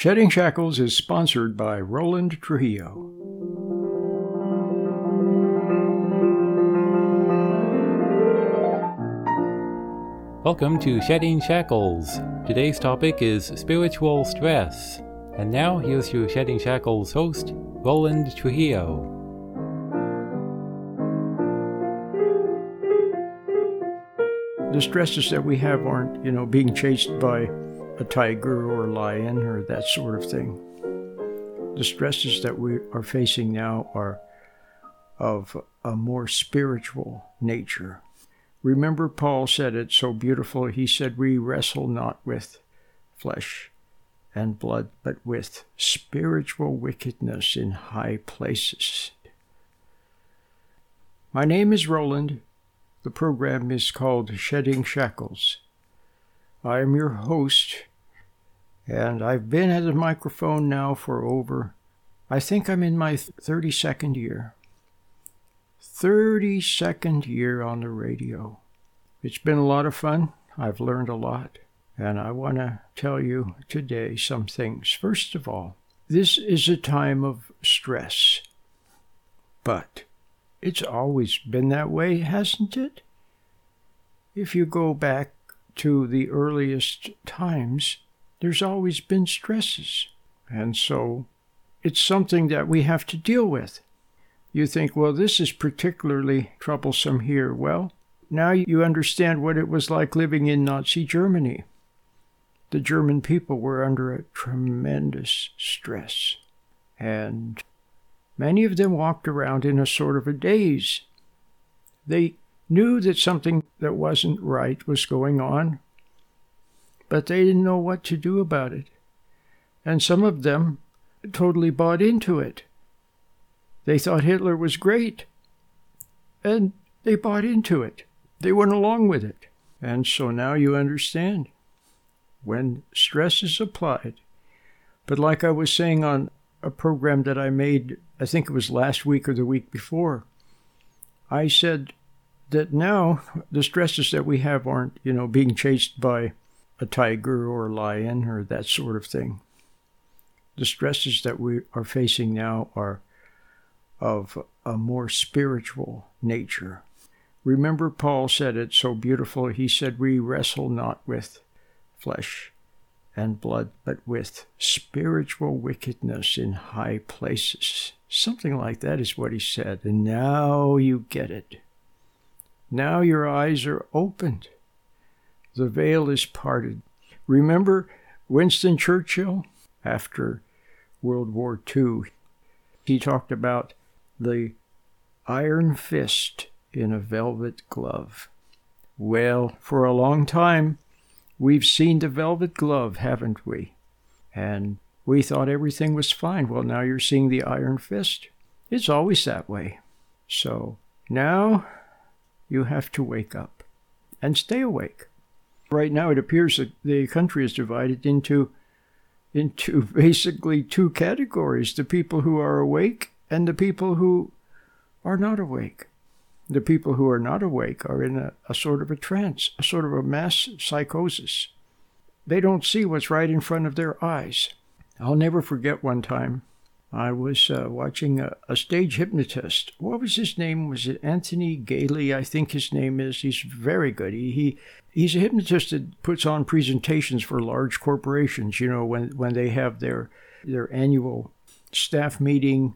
Shedding Shackles is sponsored by Roland Trujillo. Welcome to Shedding Shackles. Today's topic is spiritual stress. And now here's your Shedding Shackles host, Roland Trujillo. The stresses that we have aren't, you know, being chased by a tiger or a lion or that sort of thing. The stresses that we are facing now are of a more spiritual nature. Remember, Paul said it so beautiful. He said, We wrestle not with flesh and blood, but with spiritual wickedness in high places. My name is Roland. The program is called Shedding Shackles. I am your host, and I've been at the microphone now for over, I think I'm in my 32nd year. 32nd year on the radio. It's been a lot of fun. I've learned a lot. And I want to tell you today some things. First of all, this is a time of stress. But it's always been that way, hasn't it? If you go back to the earliest times, there's always been stresses. And so it's something that we have to deal with. You think, well, this is particularly troublesome here. Well, now you understand what it was like living in Nazi Germany. The German people were under a tremendous stress, and many of them walked around in a sort of a daze. They knew that something that wasn't right was going on, but they didn't know what to do about it. And some of them totally bought into it. They thought Hitler was great, and they bought into it. They went along with it. And so now you understand when stress is applied. But like I was saying on a program that I made, I think it was last week or the week before, I said that now the stresses that we have aren't, you know, being chased by a tiger or a lion or that sort of thing. The stresses that we are facing now are of a more spiritual nature. Remember, Paul said it so beautiful. He said, We wrestle not with flesh and blood, but with spiritual wickedness in high places. Something like that is what he said. And now you get it. Now your eyes are opened the veil is parted. Remember Winston Churchill after World War II? He talked about the iron fist in a velvet glove. Well, for a long time, we've seen the velvet glove, haven't we? And we thought everything was fine. Well, now you're seeing the iron fist. It's always that way. So now you have to wake up and stay awake. Right now, it appears that the country is divided into into basically two categories: the people who are awake and the people who are not awake. The people who are not awake are in a, a sort of a trance, a sort of a mass psychosis. They don't see what's right in front of their eyes. I'll never forget one time I was uh, watching a, a, stage hypnotist. What was his name? Was it Anthony Gailey? I think his name is. He's very good. He, he he's a hypnotist that puts on presentations for large corporations. You know, when when they have their their annual staff meeting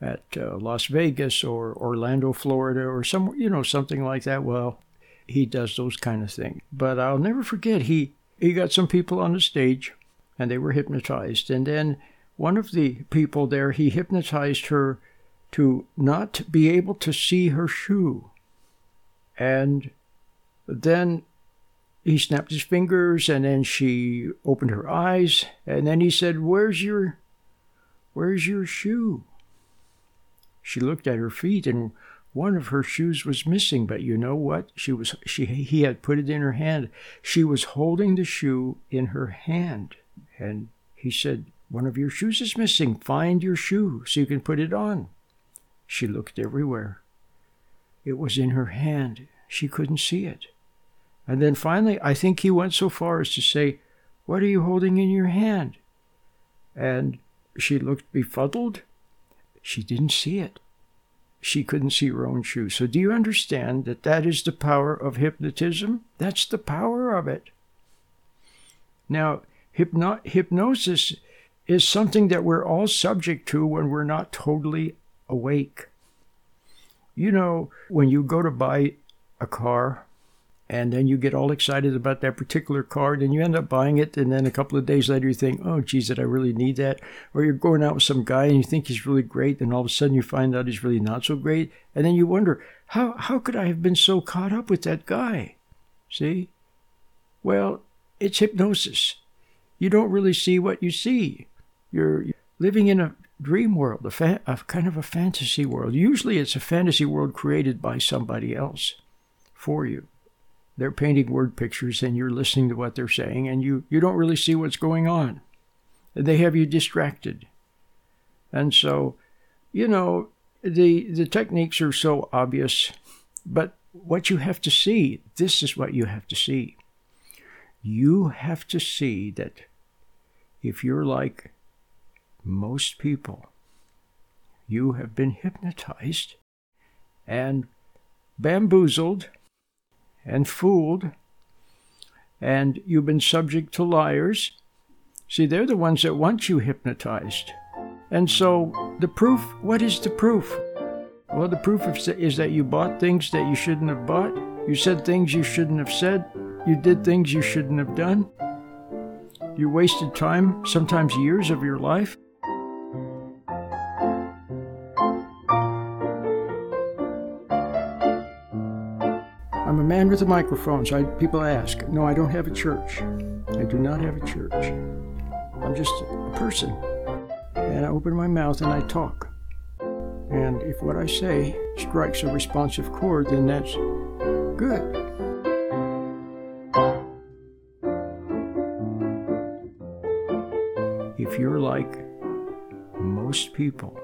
at uh, Las Vegas or Orlando, Florida, or some you know something like that. Well, he does those kind of things. But I'll never forget he he got some people on the stage, and they were hypnotized, and then one of the people there, he hypnotized her to not be able to see her shoe. And then he snapped his fingers and then she opened her eyes and then he said, "Where's your where's your shoe?" She looked at her feet and one of her shoes was missing, but you know what? She was she he had put it in her hand. She was holding the shoe in her hand. And he said, one of your shoes is missing. Find your shoe so you can put it on. She looked everywhere. It was in her hand. She couldn't see it. And then finally, I think he went so far as to say, What are you holding in your hand? and she looked befuddled. She didn't see it. She couldn't see her own shoe. So, do you understand that that is the power of hypnotism? That's the power of it. Now, hypno- hypnosis is something that we're all subject to when we're not totally awake. You know, when you go to buy a car and then you get all excited about that particular car, and you end up buying it, and then a couple of days later you think, oh, geez, did I really need that? Or you're going out with some guy and you think he's really great, and all of a sudden you find out he's really not so great, and then you wonder, how, how could I have been so caught up with that guy? See? Well, it's hypnosis. You don't really see what you see. You're living in a dream world, a, fa- a kind of a fantasy world. Usually it's a fantasy world created by somebody else for you. They're painting word pictures and you're listening to what they're saying and you, you don't really see what's going on. They have you distracted. And so, you know, the the techniques are so obvious, but what you have to see, this is what you have to see. You have to see that if you're like most people, you have been hypnotized and bamboozled and fooled, and you've been subject to liars. See, they're the ones that want you hypnotized. And so, the proof what is the proof? Well, the proof is that you bought things that you shouldn't have bought, you said things you shouldn't have said, you did things you shouldn't have done, you wasted time, sometimes years of your life. Man with a microphone, so I, people ask. No, I don't have a church. I do not have a church. I'm just a person. And I open my mouth and I talk. And if what I say strikes a responsive chord, then that's good. If you're like most people,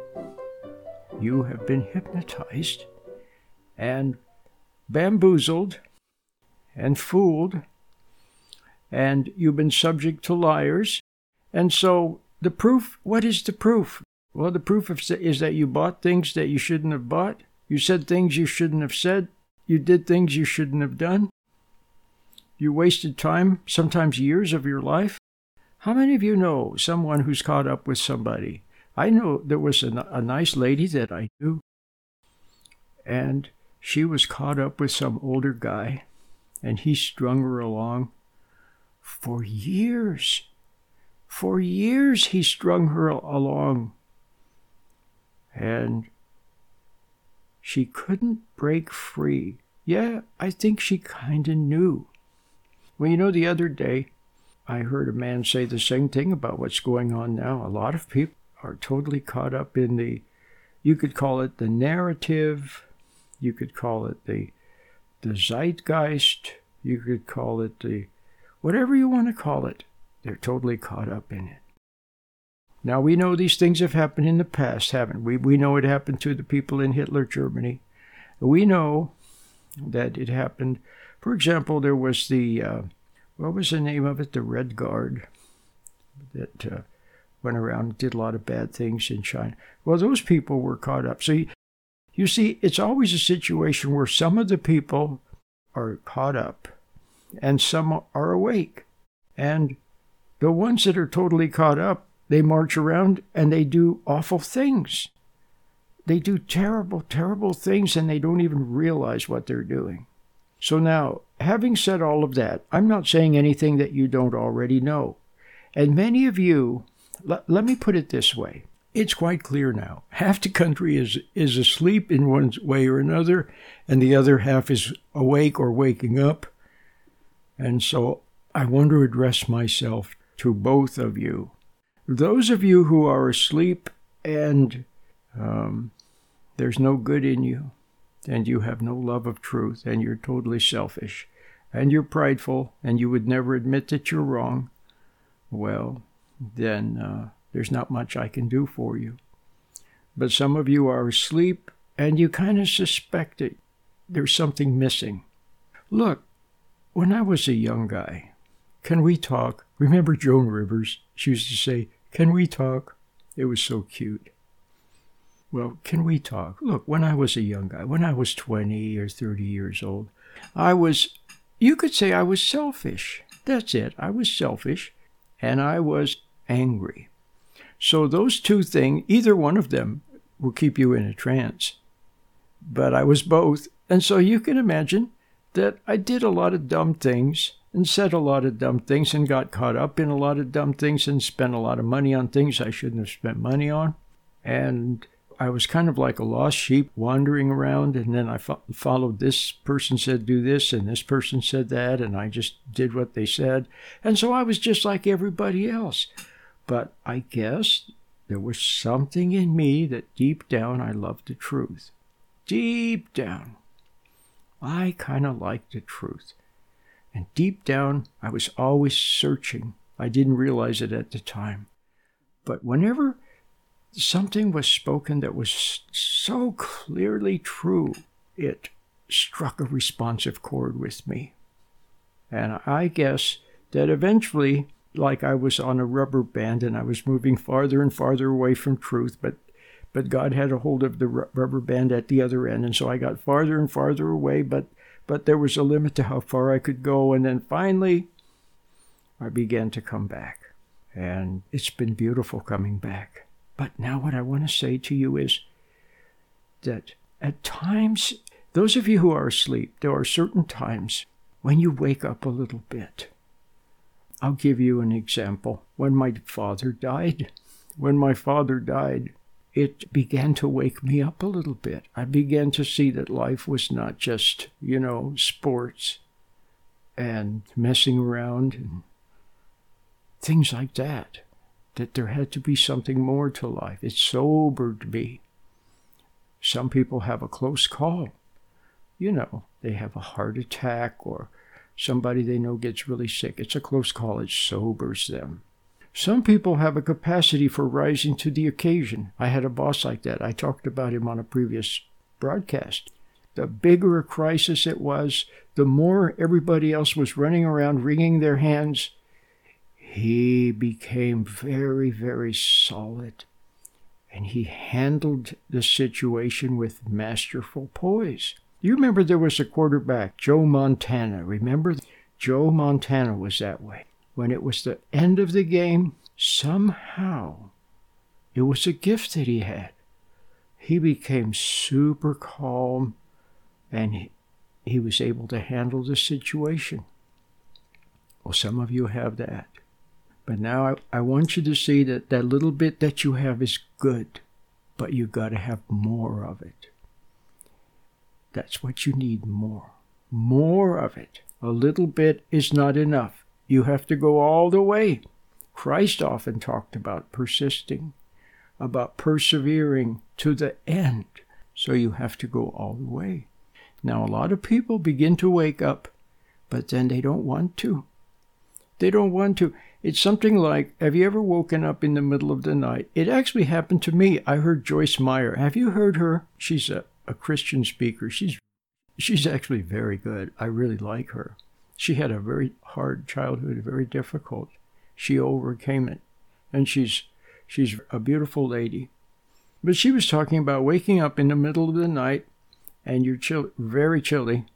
you have been hypnotized and bamboozled and fooled, and you've been subject to liars. And so the proof what is the proof? Well, the proof is that you bought things that you shouldn't have bought, you said things you shouldn't have said, you did things you shouldn't have done, you wasted time, sometimes years of your life. How many of you know someone who's caught up with somebody? I know there was a, a nice lady that I knew, and she was caught up with some older guy, and he strung her along for years. For years, he strung her along. And she couldn't break free. Yeah, I think she kind of knew. Well, you know, the other day, I heard a man say the same thing about what's going on now. A lot of people are totally caught up in the, you could call it the narrative you could call it the the zeitgeist. You could call it the whatever you want to call it. They're totally caught up in it. Now we know these things have happened in the past, haven't we? We know it happened to the people in Hitler Germany. We know that it happened. For example, there was the uh, what was the name of it? The Red Guard that uh, went around and did a lot of bad things in China. Well, those people were caught up. So you see, it's always a situation where some of the people are caught up and some are awake. And the ones that are totally caught up, they march around and they do awful things. They do terrible, terrible things and they don't even realize what they're doing. So now, having said all of that, I'm not saying anything that you don't already know. And many of you, let, let me put it this way it's quite clear now. Half the country is, is asleep in one way or another, and the other half is awake or waking up. And so I want to address myself to both of you. Those of you who are asleep and um, there's no good in you, and you have no love of truth, and you're totally selfish, and you're prideful, and you would never admit that you're wrong, well, then. Uh, there's not much I can do for you. But some of you are asleep and you kind of suspect it. There's something missing. Look, when I was a young guy, can we talk? Remember Joan Rivers? She used to say, Can we talk? It was so cute. Well, can we talk? Look, when I was a young guy, when I was 20 or 30 years old, I was, you could say I was selfish. That's it. I was selfish and I was angry. So those two things, either one of them will keep you in a trance. But I was both. And so you can imagine that I did a lot of dumb things and said a lot of dumb things and got caught up in a lot of dumb things and spent a lot of money on things I shouldn't have spent money on. And I was kind of like a lost sheep wandering around, and then I fo- followed this person said do this, and this person said that, and I just did what they said. And so I was just like everybody else. But I guess there was something in me that deep down I loved the truth. Deep down, I kind of liked the truth. And deep down, I was always searching. I didn't realize it at the time. But whenever something was spoken that was so clearly true, it struck a responsive chord with me. And I guess that eventually, like I was on a rubber band and I was moving farther and farther away from truth, but but God had a hold of the rubber band at the other end, and so I got farther and farther away. But but there was a limit to how far I could go, and then finally, I began to come back, and it's been beautiful coming back. But now, what I want to say to you is that at times, those of you who are asleep, there are certain times when you wake up a little bit. I'll give you an example. When my father died, when my father died, it began to wake me up a little bit. I began to see that life was not just, you know, sports and messing around and things like that that there had to be something more to life. It sobered me. Some people have a close call. You know, they have a heart attack or somebody they know gets really sick. It's a close call, it sobers them. Some people have a capacity for rising to the occasion. I had a boss like that. I talked about him on a previous broadcast. The bigger a crisis it was, the more everybody else was running around wringing their hands he became very, very solid. And he handled the situation with masterful poise. You remember there was a quarterback, Joe Montana. Remember? Joe Montana was that way. When it was the end of the game, somehow it was a gift that he had. He became super calm and he, he was able to handle the situation. Well, some of you have that. But now I, I want you to see that that little bit that you have is good, but you got to have more of it. That's what you need more. More of it. A little bit is not enough. You have to go all the way. Christ often talked about persisting, about persevering to the end. So you have to go all the way. Now, a lot of people begin to wake up, but then they don't want to. They don't want to. It's something like Have you ever woken up in the middle of the night? It actually happened to me. I heard Joyce Meyer. Have you heard her? She's a, a Christian speaker. She's she's actually very good. I really like her. She had a very hard childhood, very difficult. She overcame it. And she's she's a beautiful lady. But she was talking about waking up in the middle of the night and you're chill, very chilly,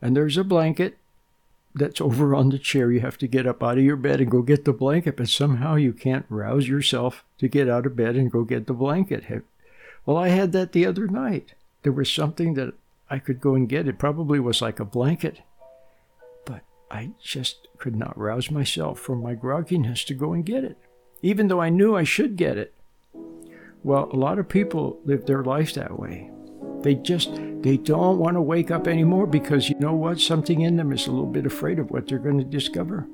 and there's a blanket that's over on the chair. You have to get up out of your bed and go get the blanket, but somehow you can't rouse yourself to get out of bed and go get the blanket. Well, I had that the other night. There was something that I could go and get. It probably was like a blanket, but I just could not rouse myself from my grogginess to go and get it, even though I knew I should get it. Well, a lot of people live their life that way. They just they don't want to wake up anymore because you know what? Something in them is a little bit afraid of what they're going to discover.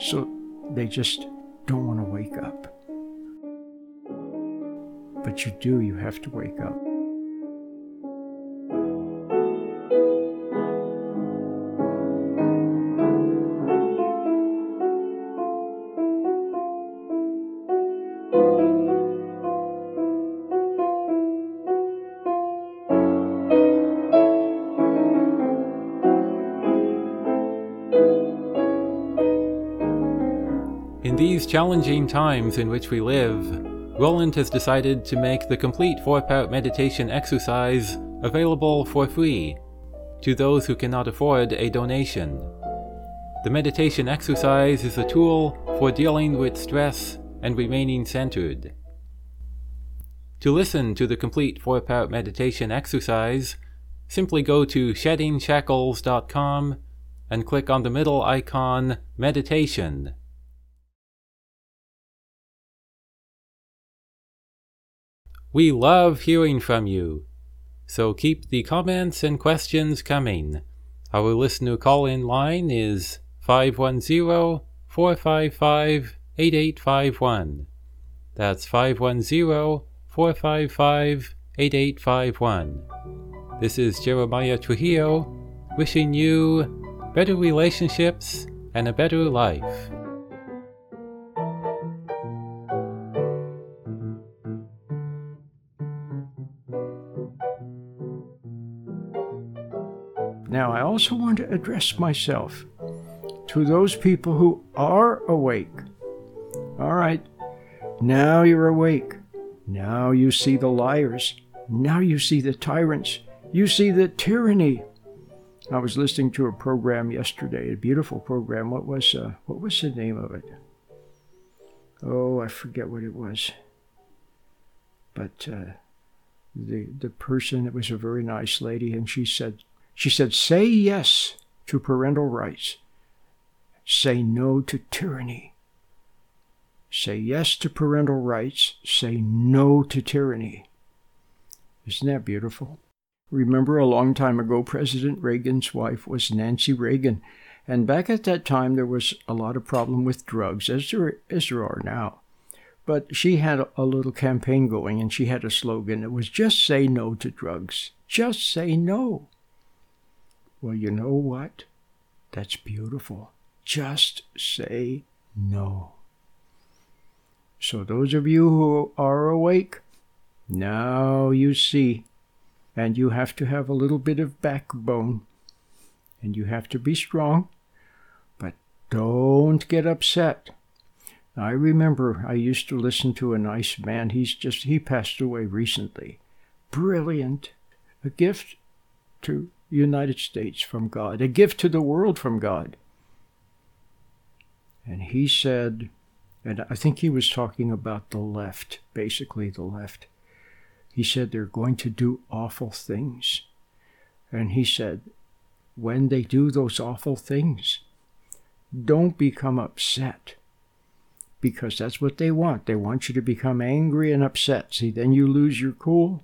So they just don't want to wake up. But you do, you have to wake up. In these challenging times in which we live, Roland has decided to make the complete four part meditation exercise available for free to those who cannot afford a donation. The meditation exercise is a tool for dealing with stress and remaining centered. To listen to the complete four part meditation exercise, simply go to sheddingshackles.com and click on the middle icon Meditation. We love hearing from you, so keep the comments and questions coming. Our listener call in line is 510 455 8851. That's 510 455 8851. This is Jeremiah Trujillo wishing you better relationships and a better life. Address myself to those people who are awake. All right, now you're awake. Now you see the liars. Now you see the tyrants. You see the tyranny. I was listening to a program yesterday, a beautiful program. What was uh, what was the name of it? Oh, I forget what it was. But uh, the the person, it was a very nice lady, and she said she said, "Say yes to parental rights. Say no to tyranny." Say yes to parental rights. Say no to tyranny. Isn't that beautiful? Remember a long time ago, President Reagan's wife was Nancy Reagan. And back at that time, there was a lot of problem with drugs, as there, as there are now. But she had a little campaign going, and she had a slogan. It was just say no to drugs. Just say no. Well, you know what? That's beautiful. Just say no. So, those of you who are awake, now you see. And you have to have a little bit of backbone. And you have to be strong. But don't get upset. I remember I used to listen to a nice man. He's just, he passed away recently. Brilliant. A gift to United States from God, a gift to the world from God. And he said, and I think he was talking about the left, basically the left. He said they're going to do awful things. And he said, when they do those awful things, don't become upset. Because that's what they want. They want you to become angry and upset. See, then you lose your cool,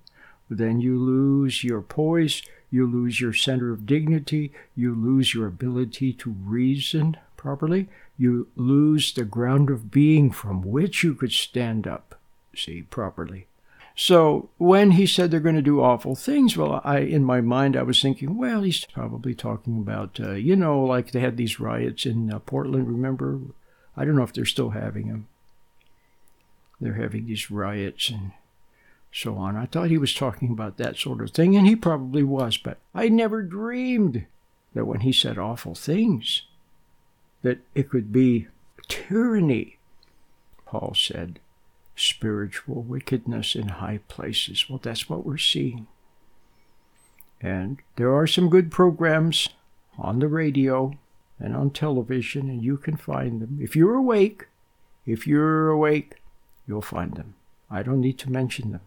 then you lose your poise, you lose your center of dignity, you lose your ability to reason properly, you lose the ground of being from which you could stand up, see, properly. So when he said they're going to do awful things, well, I in my mind I was thinking, well, he's probably talking about, uh, you know, like they had these riots in uh, Portland. Remember? I don't know if they're still having them. They're having these riots and so on. I thought he was talking about that sort of thing, and he probably was, but I never dreamed that when he said awful things, that it could be tyranny. Paul said, spiritual wickedness in high places. Well, that's what we're seeing. And there are some good programs on the radio and on television, and you can find them. If you're awake, if you're awake, you'll find them. I don't need to mention them.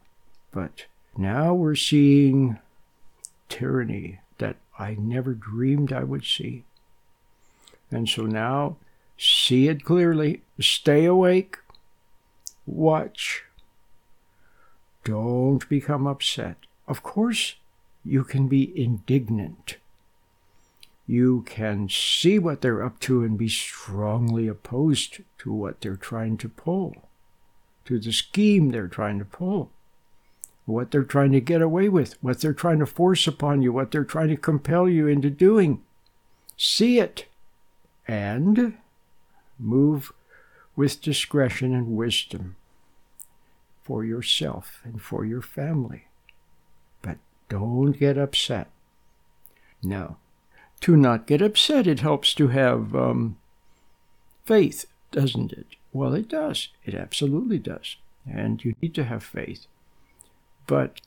But now we're seeing tyranny that I never dreamed I would see. And so now, see it clearly, stay awake, watch. Don't become upset. Of course, you can be indignant. You can see what they're up to and be strongly opposed to what they're trying to pull, to the scheme they're trying to pull, what they're trying to get away with, what they're trying to force upon you, what they're trying to compel you into doing. See it and move with discretion and wisdom for yourself and for your family. But don't get upset. No. to not get upset, it helps to have um, faith, doesn't it? Well, it does. It absolutely does. And you need to have faith. But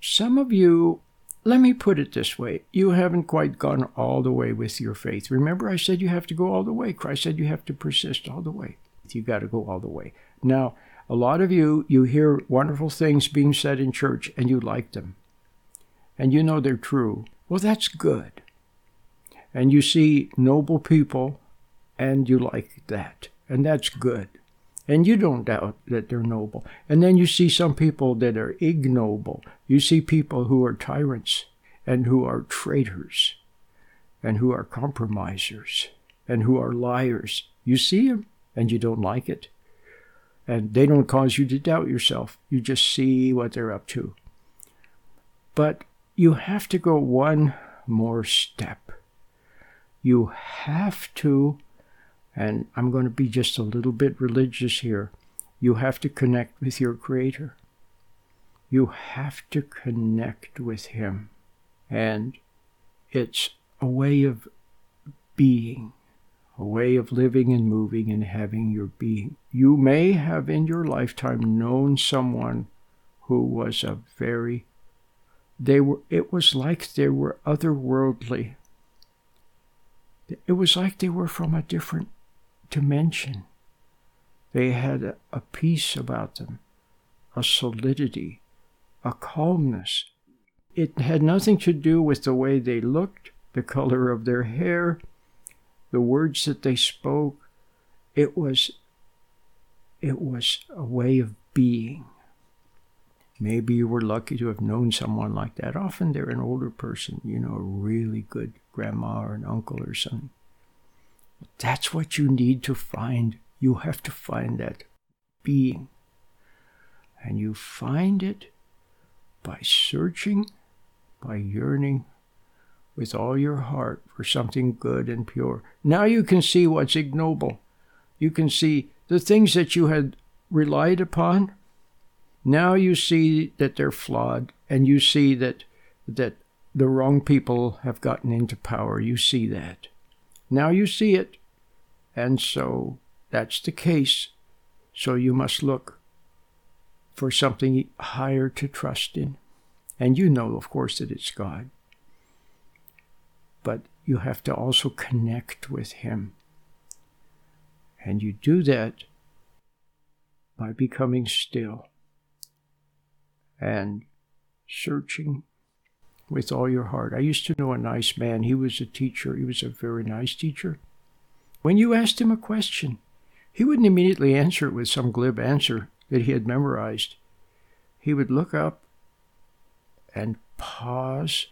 some of you, let me put it this way you haven't quite gone all the way with your faith. Remember, I said you have to go all the way. Christ said you have to persist all the way. You got to go all the way. Now, a lot of you, you hear wonderful things being said in church and you like them. And you know they're true. Well, that's good. And you see noble people and you like that. And that's good. And you don't doubt that they're noble. And then you see some people that are ignoble. You see people who are tyrants and who are traitors and who are compromisers and who are liars. You see them and you don't like it. And they don't cause you to doubt yourself. You just see what they're up to. But you have to go one more step. You have to and I'm going to be just a little bit religious here. You have to connect with your Creator. You have to connect with Him. And it's a way of being, a way of living and moving and having your being. You may have in your lifetime known someone who was a very they were it was like they were otherworldly it was like they were from a different dimension. They had a peace about them, a solidity, a calmness. It had nothing to do with the way they looked, the color of their hair, the words that they spoke. It was it was a way of being. Maybe you were lucky to have known someone like that. Often they're an older person, you know, a really good grandma or an uncle or something. That's what you need to find. You have to find that being. And you find it by searching, by yearning with all your heart for something good and pure. Now you can see what's ignoble. You can see the things that you had relied upon. Now you see that they're flawed, and you see that that the wrong people have gotten into power. You see that. Now you see it. And so that's the case. So you must look for something higher to trust in. And you know, of course, that it's God. But you have to also connect with Him. And you do that by becoming still and searching with all your heart. I used to know a nice man. He was a teacher. He was a very nice teacher. When you asked him a question, he wouldn't immediately answer it with some glib answer that he had memorized. He would look up and pause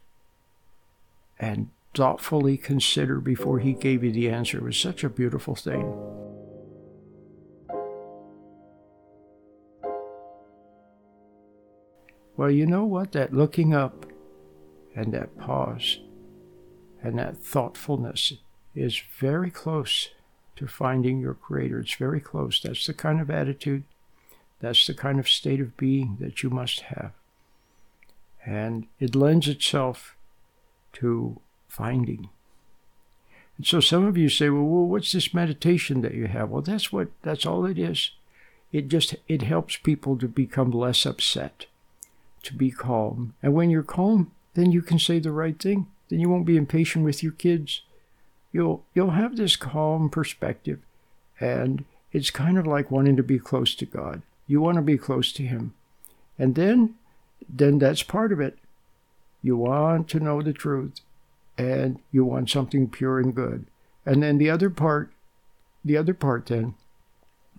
and thoughtfully consider before he gave you the answer. It was such a beautiful thing. Well, you know what? That looking up and that pause and that thoughtfulness is very close to finding your Creator. It's very close. That's the kind of attitude, that's the kind of state of being that you must have. And it lends itself to finding. And so some of you say, well, well, what's this meditation that you have? Well, that's what that's all it is. It just it helps people to become less upset, to be calm. And when you're calm, then you can say the right thing. Then you won't be impatient with your kids. You'll you'll have this calm perspective and it's kind of like wanting to be close to God. You want to be close to him. And then then that's part of it. You want to know the truth and you want something pure and good. And then the other part the other part then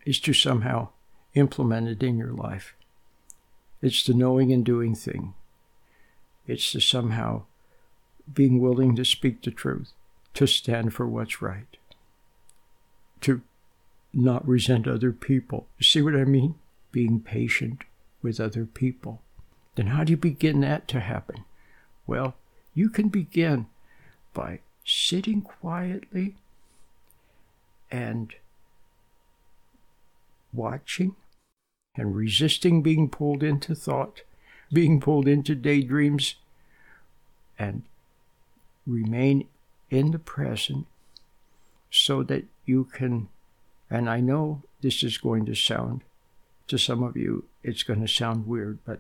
is to somehow implement it in your life. It's the knowing and doing thing. It's the somehow being willing to speak the truth, to stand for what's right, to not resent other people. You see what I mean? Being patient with other people. Then how do you begin that to happen? Well, you can begin by sitting quietly and watching and resisting being pulled into thought being pulled into daydreams and remain in the present so that you can And I know this is going to sound, to some of you, it's going to sound weird, but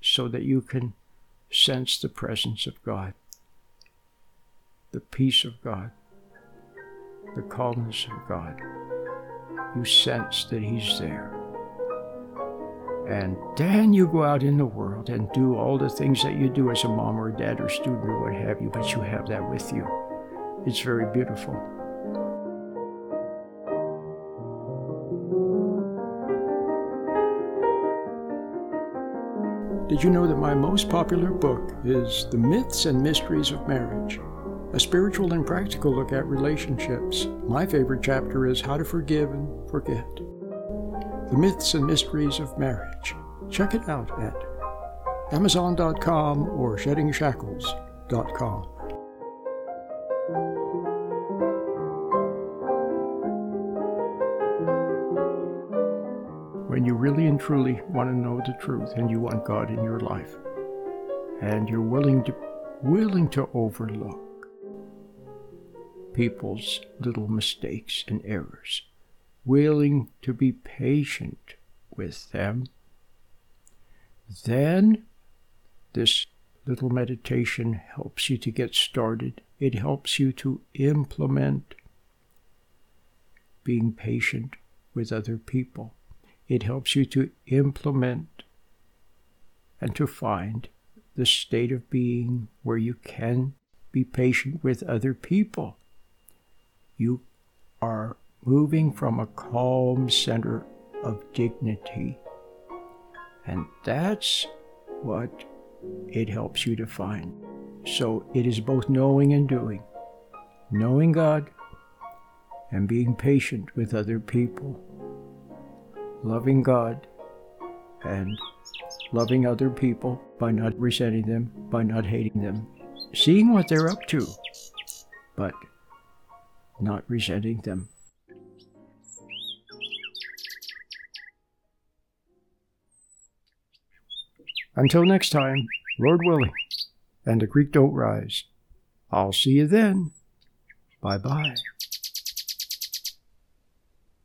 so that you can sense the presence of God, the peace of God, the calmness of God. You sense that He's there. And then you go out in the world and do all the things that you do as a mom or dad or student or what have you, but you have that with you. It's very beautiful. Did you know that my most popular book is The Myths and Mysteries of Marriage? A spiritual and practical look at relationships. My favorite chapter is How to Forgive and Forget. The Myths and Mysteries of Marriage. Check it out at Amazon.com or SheddingShackles.com. When you really and truly want to know the truth and you want God in your life, and you're willing to willing to overlook people's little mistakes and errors willing to be patient with them, then this little meditation helps you to get started. It helps you to implement being patient with other people. It helps you to implement and to find the state of being where you can be patient with other people. You are moving from a calm center of dignity. And that's what it helps you to find. So it is both knowing and doing. Knowing God and being patient with other people. Loving God and loving other people by not resenting them, by not hating them. Seeing what they're up to, but not resenting them. Until next time, Lord willing, and the creek don't rise. I'll see you then. Bye bye.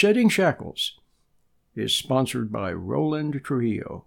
Shedding Shackles is sponsored by Roland Trujillo.